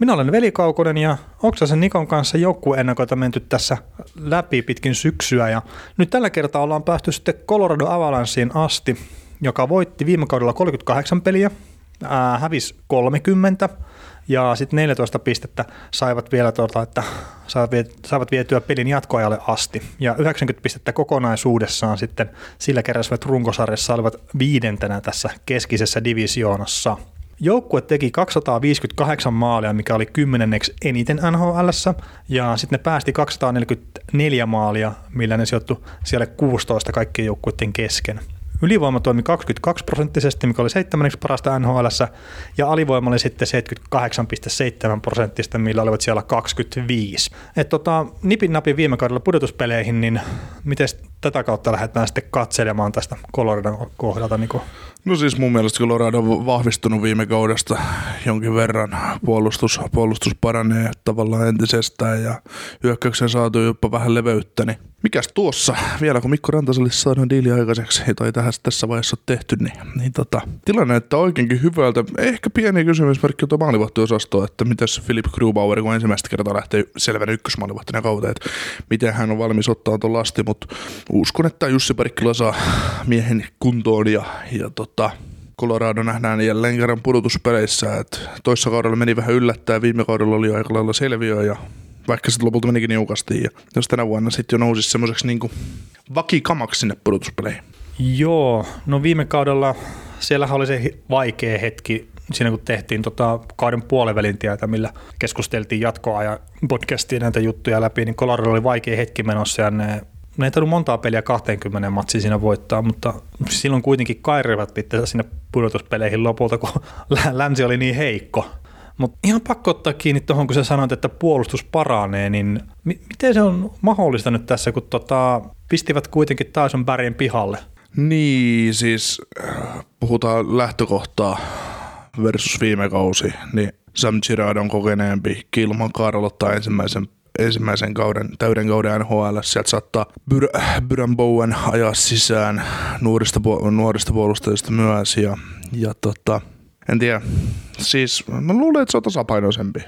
Minä olen Veli Kaukonen ja Oksasen Nikon kanssa joukkueennakoita menty tässä läpi pitkin syksyä ja nyt tällä kertaa ollaan päästy sitten Colorado Avalancheen asti, joka voitti viime kaudella 38 peliä, ää, hävisi 30 ja sitten 14 pistettä saivat vielä tuota, että saivat, vie, saivat vietyä pelin jatkoajalle asti. Ja 90 pistettä kokonaisuudessaan sitten sillä keräsivät runkosarjassa olivat viidentenä tässä keskisessä divisioonassa. Joukkue teki 258 maalia, mikä oli kymmenenneksi eniten NHL, ja sitten ne päästi 244 maalia, millä ne sijoittu siellä 16 kaikkien joukkueiden kesken. Ylivoima toimi 22 prosenttisesti, mikä oli seitsemänneksi parasta NHL, ja alivoima oli sitten 78,7 prosenttista, millä olivat siellä 25. Et tota, nipin napin viime kaudella pudotuspeleihin, niin miten tätä kautta lähdetään sitten katselemaan tästä Coloradon kohdalta? Niin No siis mun mielestä Colorado on vahvistunut viime kaudesta jonkin verran. Puolustus, puolustus paranee tavallaan entisestään ja hyökkäyksen saatu jopa vähän leveyttä. Niin mikäs tuossa, vielä kun Mikko Rantaselle saadaan diili aikaiseksi, tai tähän tässä vaiheessa on tehty, niin, niin tota, tilanne näyttää oikeinkin hyvältä. Ehkä pieni kysymysmerkki tuo maalivahtiosasto, että mitäs Philip Grubauer, kun ensimmäistä kertaa lähtee selvänä ykkösmaalivahtina kauteen, että miten hän on valmis ottaa tuon lasti, mutta uskon, että Jussi Parikkila saa miehen kuntoon ja, ja tota, Colorado nähdään jälleen kerran pudotuspeleissä, että toissa kaudella meni vähän yllättäen, viime kaudella oli aika lailla selviö ja vaikka sitten lopulta menikin niukasti. Ja jos tänä vuonna sitten jo nousisi semmoiseksi niin vakikamaksi sinne pudotuspeleihin. Joo, no viime kaudella siellähän oli se vaikea hetki siinä kun tehtiin tota kauden puolivälin tietä, millä keskusteltiin jatkoa ja podcastiin näitä juttuja läpi, niin Colorado oli vaikea hetki menossa ja ne ne ei tarvinnut montaa peliä 20 matsia siinä voittaa, mutta silloin kuitenkin kairivat pitää sinne pudotuspeleihin lopulta, kun länsi oli niin heikko. Mutta ihan pakko ottaa kiinni tuohon, kun sä sanoit, että puolustus paranee, niin mi- miten se on mahdollista nyt tässä, kun tota, pistivät kuitenkin Tyson Barryn pihalle? Niin, siis puhutaan lähtökohtaa versus viime kausi, niin Sam Girard on kokeneempi, Kilman Karlottaa ensimmäisen ensimmäisen kauden, täyden kauden NHL. Sieltä saattaa Byr- Byron Bowen ajaa sisään nuorista, nuorista puolustajista myös. Ja, ja tota, en tiedä. Siis mä luulen, että se on tasapainoisempi.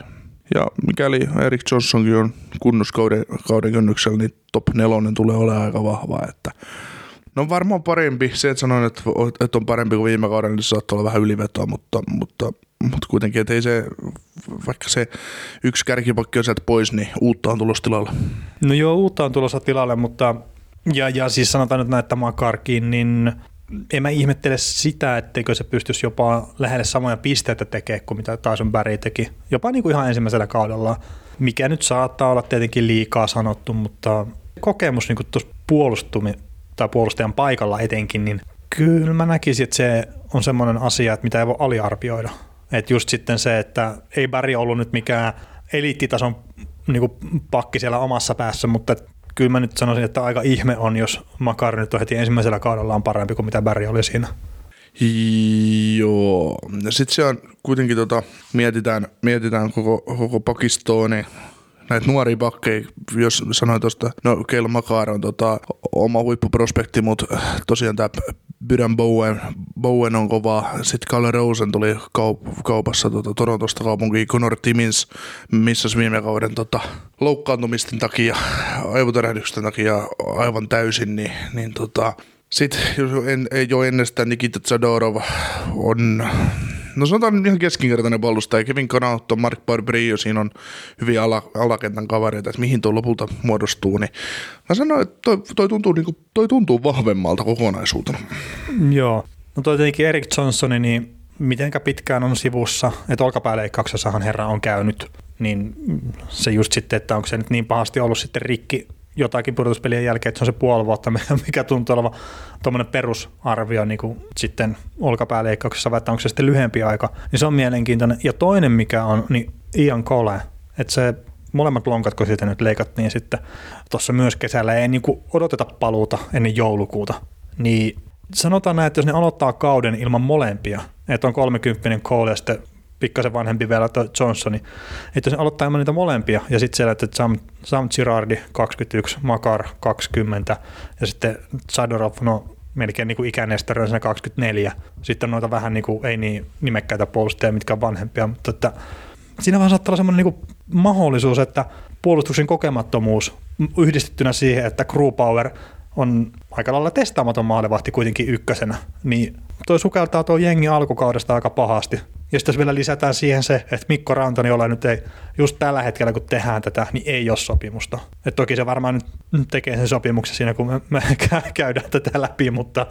Ja mikäli Erik Johnsonkin on kunnoskauden kauden kynnyksellä, niin top nelonen tulee olemaan aika vahva. Että No varmaan parempi. Se, että sanoin, että, että on parempi kuin viime kaudella, niin saattaa olla vähän ylivetoa, mutta, mutta, mutta kuitenkin, että ei se, vaikka se yksi kärkipakki on sieltä pois, niin uutta on tulossa tilalle. No joo, uutta on tulossa tilalle, mutta ja, ja siis sanotaan nyt näitä Makarkin, niin en mä ihmettele sitä, etteikö se pystyisi jopa lähelle samoja pisteitä tekemään kuin mitä Tyson Barry teki. Jopa niin kuin ihan ensimmäisellä kaudella, mikä nyt saattaa olla tietenkin liikaa sanottu, mutta kokemus niin tuossa puolustumi, tai puolustajan paikalla etenkin, niin kyllä mä näkisin, että se on semmoinen asia, että mitä ei voi aliarvioida. Että just sitten se, että ei Barry ollut nyt mikään eliittitason niin pakki siellä omassa päässä, mutta kyllä mä nyt sanoisin, että aika ihme on, jos Makar nyt on heti ensimmäisellä kaudella on parempi kuin mitä Barry oli siinä. Joo. Sitten se on kuitenkin, tota, mietitään, mietitään koko, koko pakistoa, niin näitä nuoria pakkeja, jos sanoin tuosta, no Keil Makar on tota, oma huippuprospekti, mutta tosiaan tämä Byron Bowen, Bowen on kova. Sitten Kalle Rosen tuli kaup- kaupassa tota, Torontosta kaupunkiin. Conor Timmins missä viime kauden tota, loukkaantumisten takia, aivotärähdysten takia aivan täysin, niin, niin tota, sitten jos en, ei jo ennestään Nikita Zadorov on no sanotaan ihan keskinkertainen puolustaja. Kevin Connaughton, Mark Barbrio, siinä on hyvin ala, alakentän kavereita, että mihin tuo lopulta muodostuu. Niin mä sanoin, että toi, toi, tuntuu, niin kuin, toi tuntuu vahvemmalta kokonaisuutena. Joo. No toi tietenkin Erik Johnsoni, niin mitenkä pitkään on sivussa, että olkapääleikkauksessahan herra on käynyt, niin se just sitten, että onko se nyt niin pahasti ollut sitten rikki jotakin pudotuspelien jälkeen, että se on se puoli vuotta, mikä tuntuu olevan tuommoinen perusarvio niin kuin sitten olkapääleikkauksessa, vai onko se sitten lyhempi aika, niin se on mielenkiintoinen. Ja toinen, mikä on, niin Ian Cole, että se molemmat lonkat, kun siitä nyt leikattiin sitten tuossa myös kesällä, ei niin odoteta paluuta ennen joulukuuta, niin sanotaan näin, että jos ne aloittaa kauden ilman molempia, että on 30 Cole ja sitten pikkasen vanhempi vielä Johnsoni, että jos aloittaa ilman niitä molempia ja sitten siellä, että Sam, Sam Girardi 21, Makar 20 ja sitten Sadorov, no melkein niin ikänestori 24. Sitten on noita vähän niin kuin, ei niin nimekkäitä puolustajia, mitkä on vanhempia, mutta että siinä vaan saattaa olla semmoinen niin mahdollisuus, että puolustuksen kokemattomuus yhdistettynä siihen, että crew power on aika lailla testaamaton maalivahti kuitenkin ykkösenä, niin toi sukeltaa tuo jengi alkukaudesta aika pahasti. Ja sitten vielä lisätään siihen se, että Mikko Rantani, jolla nyt ei, just tällä hetkellä kun tehdään tätä, niin ei ole sopimusta. Et toki se varmaan nyt tekee sen sopimuksen siinä, kun me, me käydään tätä läpi, mutta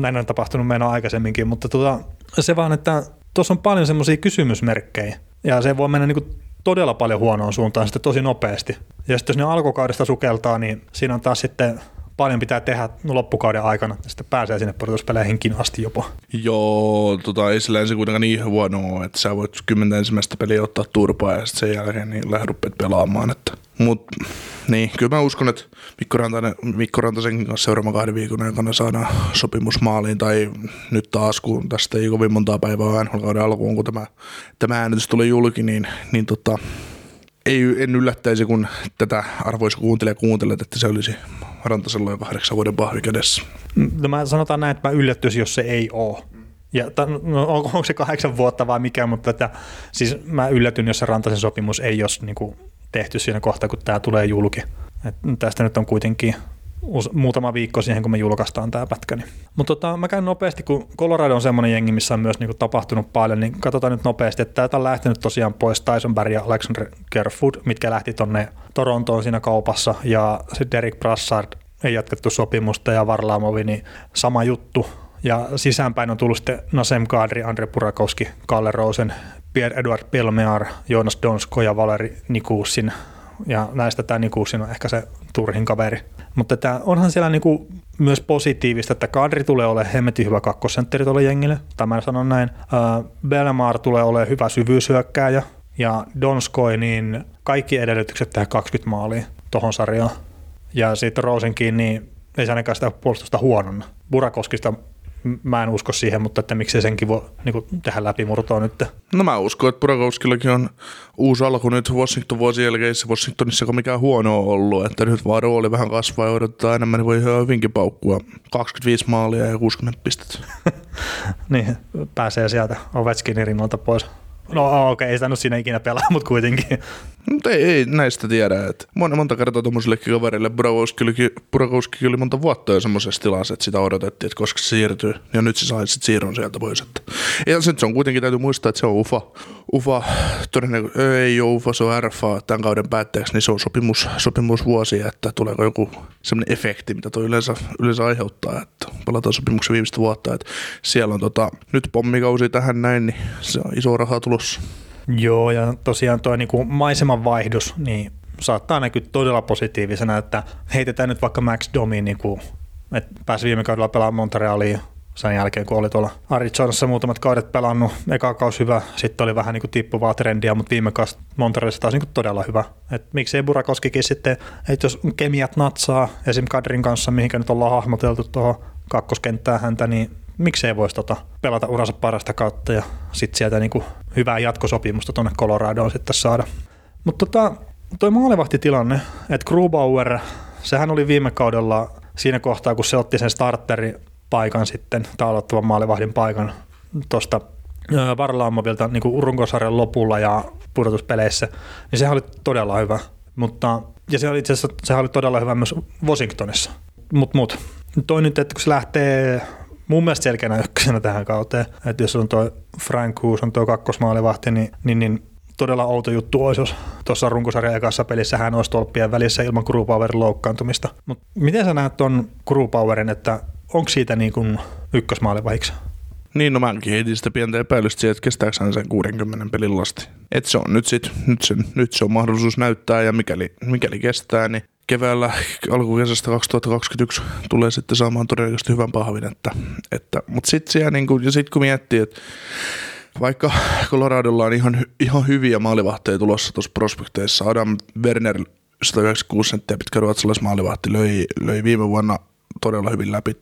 näin on tapahtunut meidän aikaisemminkin. Mutta tota, se vaan, että tuossa on paljon semmoisia kysymysmerkkejä, ja se voi mennä niin todella paljon huonoon suuntaan sitten tosi nopeasti. Ja sitten jos ne alkukaudesta sukeltaa, niin siinä on taas sitten paljon pitää tehdä loppukauden aikana, että sitten pääsee sinne pudotuspeleihinkin asti jopa. Joo, tota, ei sillä ensin kuitenkaan niin huonoa, että sä voit kymmentä ensimmäistä peliä ottaa turpaa ja sitten sen jälkeen niin lähdet pelaamaan. Että. Mut niin, kyllä mä uskon, että Mikko, Rantanen, Mikko Rantasen kanssa seuraavan kahden viikon aikana saadaan sopimus maaliin, tai nyt taas, kun tästä ei kovin montaa päivää nhl alkuun, kun tämä, tämä äänitys tuli julki, niin, niin tota, ei, en yllättäisi, kun tätä arvoisa kuuntelija kuuntelet, että se olisi Rantasella jo kahdeksan vuoden pahvi kädessä. No mä sanotaan näin, että mä yllättyisin, jos se ei ole. Ja no, onko se kahdeksan vuotta vai mikä, mutta että, siis mä yllätyn, jos se Rantasen sopimus ei olisi niin kuin, tehty siinä kohtaa, kun tämä tulee julki. Et tästä nyt on kuitenkin muutama viikko siihen, kun me julkaistaan tämä pätkä. Niin. Mutta tota, mä käyn nopeasti, kun Colorado on semmoinen jengi, missä on myös niinku tapahtunut paljon, niin katsotaan nyt nopeasti, että täältä on lähtenyt tosiaan pois Tyson Berry ja Alexander Kerfood, mitkä lähti tonne Torontoon siinä kaupassa, ja sitten Derek Brassard ei jatkettu sopimusta, ja Varlaamovi, niin sama juttu. Ja sisäänpäin on tullut sitten Nasem Kadri, Andre Purakowski, Kalle Rosen, Pierre-Edouard Pelmear, Jonas Donsko ja Valeri Nikusin. Ja näistä tämä Nikusin on ehkä se turhin kaveri. Mutta tämä onhan siellä niinku myös positiivista, että Kadri tulee olemaan hemmetin hyvä kakkosentteri tuolle jengille. Tämä sanon näin. Uh, Belmar tulee olemaan hyvä syvyyshyökkääjä. Ja Donskoi, niin kaikki edellytykset tehdä 20 maalia tuohon sarjaan. Ja sitten Rosenkin, niin ei se ainakaan sitä puolustusta huononna. Burakoskista mä en usko siihen, mutta että miksei senkin voi niin tehdä läpimurtoa nyt. No mä uskon, että Burakovskillakin on uusi alku nyt Washington vuosien jälkeen, Washingtonissa ei mikään huono ollut, että nyt vaan rooli vähän kasvaa ja odotetaan enemmän, niin voi ihan hyvinkin paukkua 25 maalia ja 60 pistettä. niin, pääsee sieltä Ovechkinin rinnalta pois. No okei, okay, ei sitä nyt siinä ikinä pelaa, mutta kuitenkin. Mutta ei, ei, näistä tiedä. Että monta, monta kertaa tuommoisillekin kaverille Burakowski oli monta vuotta jo semmoisessa tilassa, että sitä odotettiin, että koska se siirtyy. Ja nyt se sai sitten siirron sieltä pois. Että. Ja sitten se on kuitenkin, täytyy muistaa, että se on UFA. UFA todennäköisesti ei ole UFA, se on RFA tämän kauden päätteeksi, niin se on sopimus, sopimusvuosi, että tuleeko joku semmoinen efekti, mitä tuo yleensä, yleensä aiheuttaa, että palataan sopimuksen viimeistä vuotta. Että siellä on tota, nyt pommikausi tähän näin, niin se on iso raha tulossa. Joo, ja tosiaan tuo niin maiseman vaihdos, niin saattaa näkyä todella positiivisena, että heitetään nyt vaikka Max Domi, niin kuin, että pääsi viime kaudella pelaamaan Montrealiin sen jälkeen, kun oli tuolla Arizonassa muutamat kaudet pelannut. Eka kausi hyvä, sitten oli vähän niin kuin tippuvaa trendiä, mutta viime kausi Montrealissa taas niin kuin todella hyvä. Et miksei Burakoskikin sitten, että jos kemiat natsaa esim. Kadrin kanssa, mihinkä nyt ollaan hahmoteltu tuohon kakkoskenttään häntä, niin miksei voisi tota pelata uransa parasta kautta ja sitten sieltä niinku hyvää jatkosopimusta tuonne Coloradoon sitten saada. Mutta tota, toi maalivahtitilanne, että Grubauer, sehän oli viime kaudella siinä kohtaa, kun se otti sen starteripaikan sitten, tai aloittavan maalivahdin paikan tuosta Varlaamovilta niin runkosarjan lopulla ja pudotuspeleissä, niin sehän oli todella hyvä. Mutta, ja se oli itse asiassa sehän oli todella hyvä myös Washingtonissa. Mutta mut, toi nyt, että kun se lähtee mun mielestä selkeänä ykkösenä tähän kauteen. Että jos on tuo Frank Hughes, on tuo kakkosmaalivahti, niin, niin, niin todella outo juttu olisi, jos tuossa runkosarjan ekassa pelissä hän olisi tolppien välissä ilman Powerin loukkaantumista. Mutta miten sä näet tuon Powerin, että onko siitä niin kuin ykkösmaalivahiksi? Niin, no mäkin heitin sitä pientä epäilystä siihen, että kestääkö hän sen 60 pelin lasti. Et se on nyt sit, nyt, sen, nyt se on mahdollisuus näyttää ja mikäli, mikäli kestää, niin keväällä alkukesästä 2021 tulee sitten saamaan todennäköisesti hyvän pahvin. Että, että, mutta sitten niin kun, sitten kun miettii, että vaikka Coloradolla on ihan, ihan hyviä maalivahteja tulossa tuossa prospekteissa, Adam Werner 196 senttiä pitkä ruotsalaismaalivahti löi, löi viime vuonna todella hyvin läpi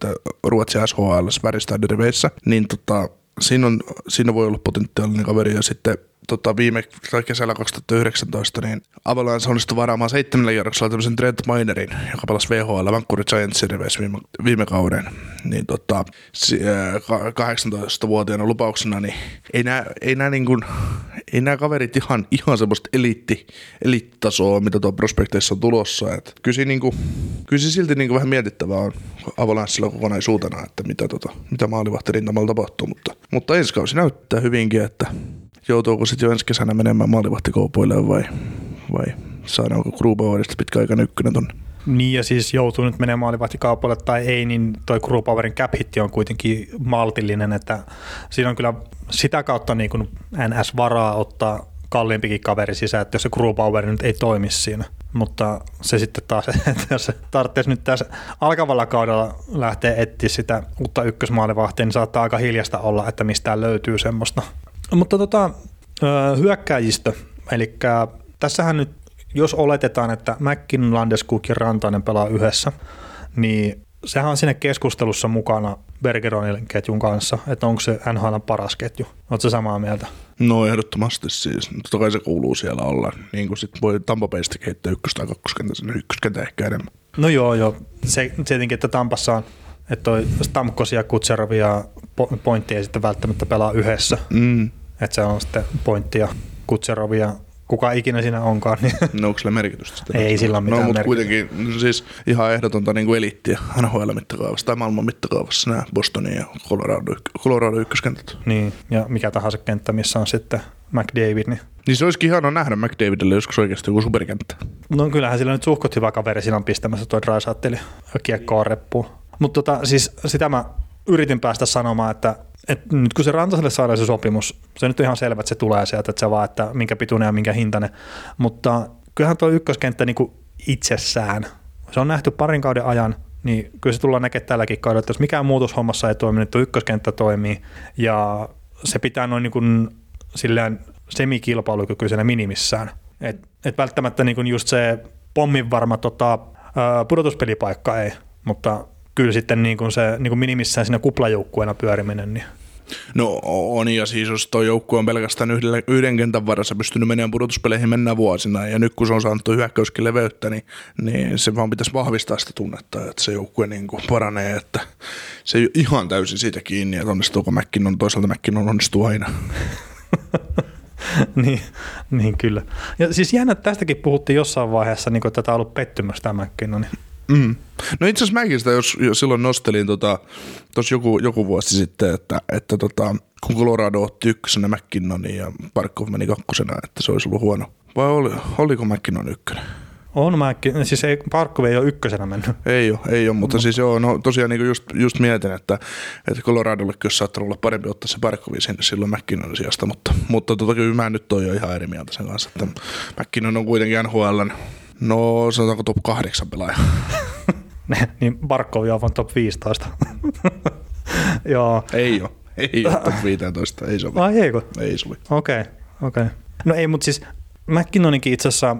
Ruotsin SHL väristä riveissä, niin tota, siinä, on, siinä voi olla potentiaalinen kaveri ja sitten tota, viime kesällä 2019, niin Avalanche onnistui varaamaan seitsemällä kierroksella tämmöisen Trent Minerin, joka pelasi VHL Vancouver Giantsin riveissä viime, viime kauden. Niin tota, 18-vuotiaana lupauksena, niin ei nämä, ei niin kuin, ei nämä kaverit ihan, ihan semmoista eliitti, eliittitasoa, mitä tuo prospekteissa on tulossa. Et kyllä, niin kuin, kyllä silti niin kuin vähän mietittävää on Avalanchella kokonaisuutena, että mitä, tota, mitä maalivahtirintamalla tapahtuu, mutta, mutta ensi kausi näyttää hyvinkin, että joutuuko sitten jo ensi kesänä menemään maalivahtikoupoille vai, vai saadaanko Grubauerista pitkäaikainen ykkönen tonne? Niin ja siis joutuu nyt menemään maalivahtikaupalle tai ei, niin toi Grubauerin cap on kuitenkin maltillinen, että siinä on kyllä sitä kautta niin kuin NS-varaa ottaa kalliimpikin kaveri sisään, että jos se Grubauer nyt ei toimi siinä. Mutta se sitten taas, että jos tarvitsisi nyt tässä alkavalla kaudella lähteä etsiä sitä uutta ykkösmaalivahtia, niin saattaa aika hiljasta olla, että mistään löytyy semmoista. Mutta tota, hyökkäjistö, eli tässähän nyt, jos oletetaan, että Mäkkin, Landeskuk ja Rantanen pelaa yhdessä, niin sehän on sinne keskustelussa mukana Bergeronin ketjun kanssa, että onko se NHL paras ketju. Oletko samaa mieltä? No ehdottomasti siis. Totta kai se kuuluu siellä olla. Niin kuin sitten voi Tampa Baysta heittää ykkös- tai kakkoskentä sinne, ykköskentä ehkä enemmän. No joo, joo. Se, tietenkin, että Tampassa on, että toi Stamkos ja Kutserov ja pointti ei sitten välttämättä pelaa yhdessä. Mm. Että se on sitten pointti ja Kutserov ja kuka ikinä siinä onkaan. Niin no onko sillä merkitystä? Sitten? Ei sillä ole mitään No mutta kuitenkin siis ihan ehdotonta niin kuin eliittiä NHL mittakaavassa tai maailman mittakaavassa nämä Bostonin ja Colorado, Colorado ykköskentät. Niin, ja mikä tahansa kenttä, missä on sitten McDavid. Niin, niin se olisikin hienoa nähdä McDavidille joskus oikeasti joku superkenttä. No kyllähän sillä nyt suhkot hyvä kaveri, siinä on pistämässä tuo Drysaitteli kiekkoon reppuun. Mutta tota, siis sitä mä yritin päästä sanomaan, että, että nyt kun se Rantaselle saadaan se sopimus, se nyt on ihan selvä, että se tulee sieltä, että se vaan, että minkä pituinen ja minkä hintainen, mutta kyllähän tuo ykköskenttä niin kuin itsessään, se on nähty parin kauden ajan, niin kyllä se tullaan näkemään tälläkin kaudella, että jos mikään muutos hommassa ei toimi, niin tuo ykköskenttä toimii ja se pitää noin niin kuin silleen semikilpailukykyisenä minimissään. Et, et välttämättä niin kuin just se pommin varma tota, pudotuspelipaikka ei, mutta kyllä sitten niin kuin se niin kuin minimissään siinä kuplajoukkueena pyöriminen. Niin. No on, ja siis jos tuo joukkue on pelkästään yhden, yhden kentän varassa pystynyt menemään pudotuspeleihin mennä vuosina, ja nyt kun se on saanut hyökkäyskin leveyttä, niin, niin se vaan pitäisi vahvistaa sitä tunnetta, että se joukkue niin kuin paranee, että se ei ole ihan täysin siitä kiinni, että onnistuuko on toisaalta on onnistuu aina. niin, niin, kyllä. Ja siis jännä, että tästäkin puhuttiin jossain vaiheessa, niin kuin, että tämä on ollut pettymys tämä McKinnon. Niin Mm. No itse asiassa mäkin sitä jos, jos silloin nostelin tota, tuossa joku, joku vuosi sitten, että, että tota, kun Colorado otti ykkösenä McKinnonin ja Parkov meni kakkosena, että se olisi ollut huono. Vai oli, oliko McKinnon ykkönen? On mäkin, siis ei, Parkov ei ole ykkösenä mennyt. Ei ole, ei ole mutta no. siis joo, no tosiaan niin just, just mietin, että, että Coloradolle kyllä saattanut olla parempi ottaa se Parkovi sinne silloin McKinnonin sijasta, mutta, mutta tota, kyllä mä nyt on jo ihan eri mieltä sen kanssa, että McKinnon on kuitenkin NHL No sanotaanko top 8 pelaaja. niin Barkovi on top 15. Joo. Ei ole. Ei ole top 15, ei sovi. Ai eikö? Ei sovi. Okei, okay, okei. Okay. No ei, mutta siis McKinnoninkin itse asiassa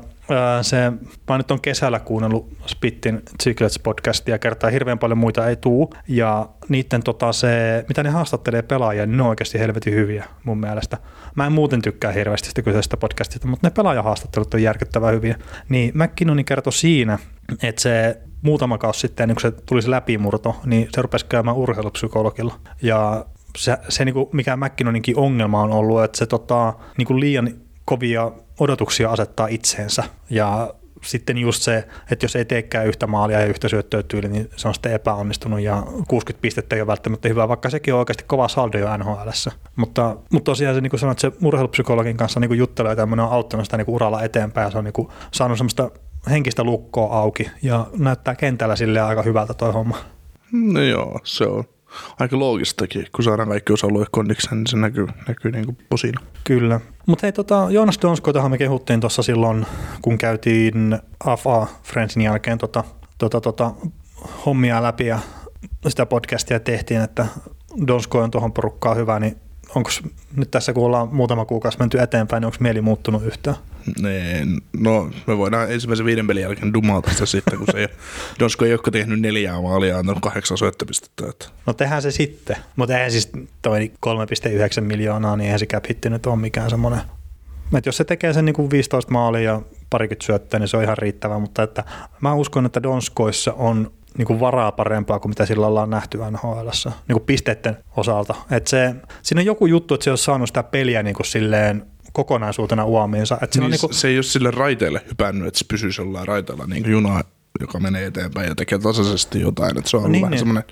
se, mä nyt on kesällä kuunnellut Spittin Secrets podcastia, kertaa hirveän paljon muita ei tuu, ja niiden tota se, mitä ne haastattelee pelaajia, niin ne on oikeasti helvetin hyviä mun mielestä. Mä en muuten tykkää hirveästi sitä kyseisestä podcastista, mutta ne pelaajahaastattelut on järkyttävän hyviä. Niin McKinnoni kertoi siinä, että se muutama kausi sitten, kun se tuli se läpimurto, niin se rupesi käymään urheilupsykologilla. Ja se, se niin kuin mikä McKinnoninkin ongelma on ollut, että se tota, niin kuin liian kovia odotuksia asettaa itseensä. Ja sitten just se, että jos ei teekään yhtä maalia ja yhtä syöttöä tyyli, niin se on sitten epäonnistunut ja 60 pistettä ei ole välttämättä hyvä, vaikka sekin on oikeasti kova saldo jo nhl mutta, mutta tosiaan se, niin kuin sanoit, se urheilupsykologin kanssa niin juttelee tämmöinen on auttanut sitä niin uralla eteenpäin ja se on niin kuin saanut semmoista henkistä lukkoa auki ja näyttää kentällä sille aika hyvältä toi homma. No joo, se on aika loogistakin, kun saadaan kaikki osa-alueet kondikseen, niin se näkyy, näkyy niin kuin posina. Kyllä. Mutta hei, tota, Joonas Donskoitahan me kehuttiin tuossa silloin, kun käytiin AFA Friendsin jälkeen tota, tota, tota, hommia läpi ja sitä podcastia tehtiin, että Donsko on tuohon porukkaan hyvä, niin onko nyt tässä kun ollaan muutama kuukausi menty eteenpäin, niin onko mieli muuttunut yhtään? Nee, no me voidaan ensimmäisen viiden pelin jälkeen dumata sitä sitten, kun se ei, Donsko ei ole tehnyt neljää maalia ja antanut kahdeksan syöttöpistettä. Että. No tehdään se sitten, mutta eihän siis toi 3,9 miljoonaa, niin eihän se cap nyt ole mikään semmoinen et jos se tekee sen niin kuin 15 maalia ja parikymmentä syöttöä, niin se on ihan riittävä, mutta että mä uskon, että Donskoissa on niin kuin varaa parempaa kuin mitä sillä ollaan nähty NHL, niin kuin pisteiden osalta. Et se, siinä on joku juttu, että se on saanut sitä peliä niin kuin silleen kokonaisuutena uomiinsa. Et niin, on niin kuin... Se ei ole sille raiteelle hypännyt, että se pysyisi jollain raiteella niin kuin juna, joka menee eteenpäin ja tekee tasaisesti jotain. Että se on niin, vähän niin. semmoinen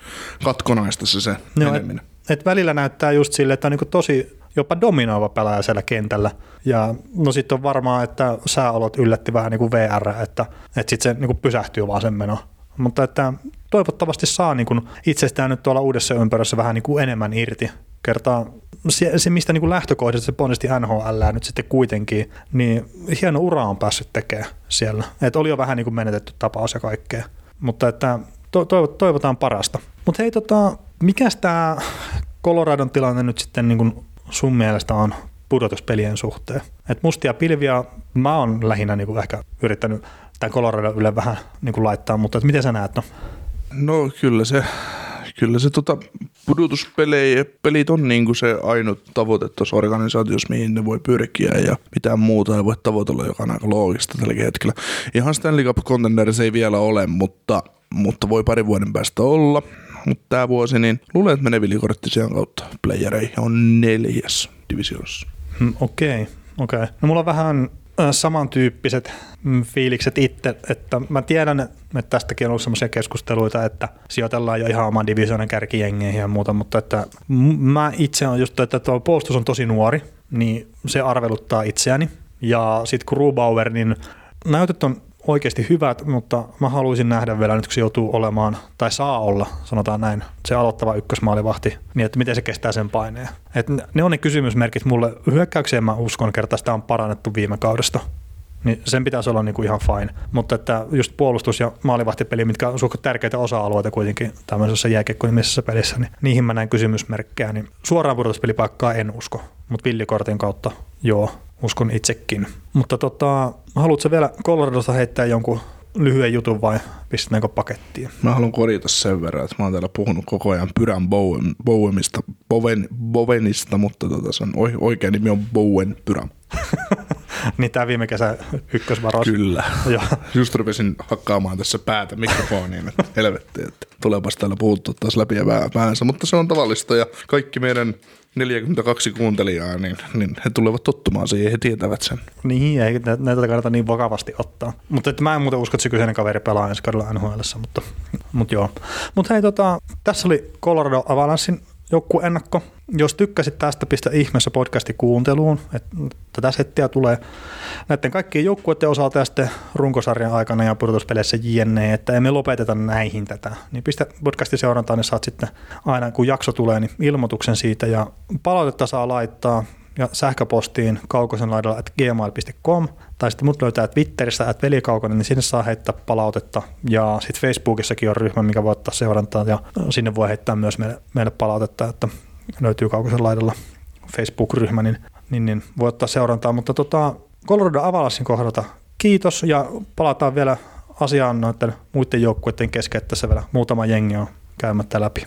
katkonaista se, se no, meneminen. Et, et välillä näyttää just sille, että on niin tosi jopa dominoiva pelaaja siellä kentällä. Ja no sitten on varmaan, että sääolot yllätti vähän niin kuin VR, että, että sitten se niin kuin pysähtyy vaan sen meno. Mutta että toivottavasti saa niin kuin itsestään nyt tuolla uudessa ympärössä vähän niin kuin enemmän irti. Kertaa se, se mistä niin lähtökohdista se ponnisti NHL nyt sitten kuitenkin, niin hieno ura on päässyt tekemään siellä. Et oli jo vähän niin kuin menetetty tapaus ja kaikkea. Mutta että to, toivotaan parasta. Mutta hei, tota, mikäs tämä Coloradon tilanne nyt sitten niin kuin sun mielestä on pudotuspelien suhteen? Et mustia pilviä mä oon lähinnä niin kuin ehkä yrittänyt tämän Colorado Yle vähän niin kuin laittaa, mutta miten sä näet? No? no kyllä se, kyllä se tota, pudotuspelit on niin kuin se ainut tavoite tuossa organisaatiossa, mihin ne voi pyrkiä ja mitään muuta ei voi tavoitella, joka on aika loogista tällä hetkellä. Ihan Stanley Cup Contenders ei vielä ole, mutta, mutta voi pari vuoden päästä olla mutta tämä vuosi, niin luulen, että menee vilikorttisijan kautta playereihin. On neljäs divisiossa. Hmm, okei, okay, okei. Okay. No mulla on vähän samantyyppiset mm, fiilikset itse, että mä tiedän, että tästäkin on ollut sellaisia keskusteluita, että sijoitellaan jo ihan oman divisionen kärkijengeihin ja muuta, mutta että mä itse on just, että tuo puolustus on tosi nuori, niin se arveluttaa itseäni. Ja sitten Grubauer, niin näytöt on oikeasti hyvät, mutta mä haluaisin nähdä vielä nyt, kun se joutuu olemaan, tai saa olla, sanotaan näin, se aloittava ykkösmaalivahti, niin että miten se kestää sen paineen. Et ne on ne kysymysmerkit mulle. Hyökkäykseen mä uskon, kertaa sitä on parannettu viime kaudesta. Niin sen pitäisi olla niin kuin ihan fine. Mutta että just puolustus- ja maalivahtipeli, mitkä on suht tärkeitä osa-alueita kuitenkin tämmöisessä jääkiekko-nimisessä pelissä, niin niihin mä näen kysymysmerkkejä. Niin suoraan pudotuspelipaikkaa en usko, mutta villikortin kautta joo, uskon itsekin. Mutta tota, haluatko vielä Coloradosta heittää jonkun lyhyen jutun vai pistetäänkö pakettiin? Mä haluan korjata sen verran, että mä oon täällä puhunut koko ajan Pyrän Bowen, Bowenista, Bowen, Bowenista, mutta tota, se on oikea nimi on Bowen Pyrän. niin tämä viime kesä ykkösvaros. Kyllä. Joo. Just rupesin hakkaamaan tässä päätä mikrofoniin, että helvetti, että tuleepas täällä puhuttu taas läpi ja päänsä, mutta se on tavallista ja kaikki meidän 42 kuuntelijaa, niin, niin he tulevat tottumaan siihen, he tietävät sen. Niin, ei näitä kannata niin vakavasti ottaa. Mutta että mä en muuten usko, että se kyseinen kaveri pelaa ensi kaudella NHL, mutta, mutta joo. Mutta hei, tota, tässä oli Colorado Avalanssin ennakko. Jos tykkäsit tästä, pistä ihmeessä podcasti kuunteluun. Että tätä settiä tulee näiden kaikkien joukkueiden osalta ja sitten runkosarjan aikana ja pudotuspeleissä jne, että emme lopeteta näihin tätä. Niin pistä podcasti seurantaan, niin saat sitten aina kun jakso tulee, niin ilmoituksen siitä ja palautetta saa laittaa ja sähköpostiin kaukosen laidalla at gmail.com tai sitten mut löytää Twitterissä at velikaukonen, niin sinne saa heittää palautetta. Ja sitten Facebookissakin on ryhmä, mikä voi ottaa seurantaa. Ja sinne voi heittää myös meille, meille palautetta, että löytyy kaukosen laidalla Facebook-ryhmä, niin, niin, niin voi ottaa seurantaa, mutta tota, Colorado Avalassin kohdalta kiitos. Ja palataan vielä asiaan noiden muiden joukkueiden kesken, että tässä vielä muutama jengi on käymättä läpi.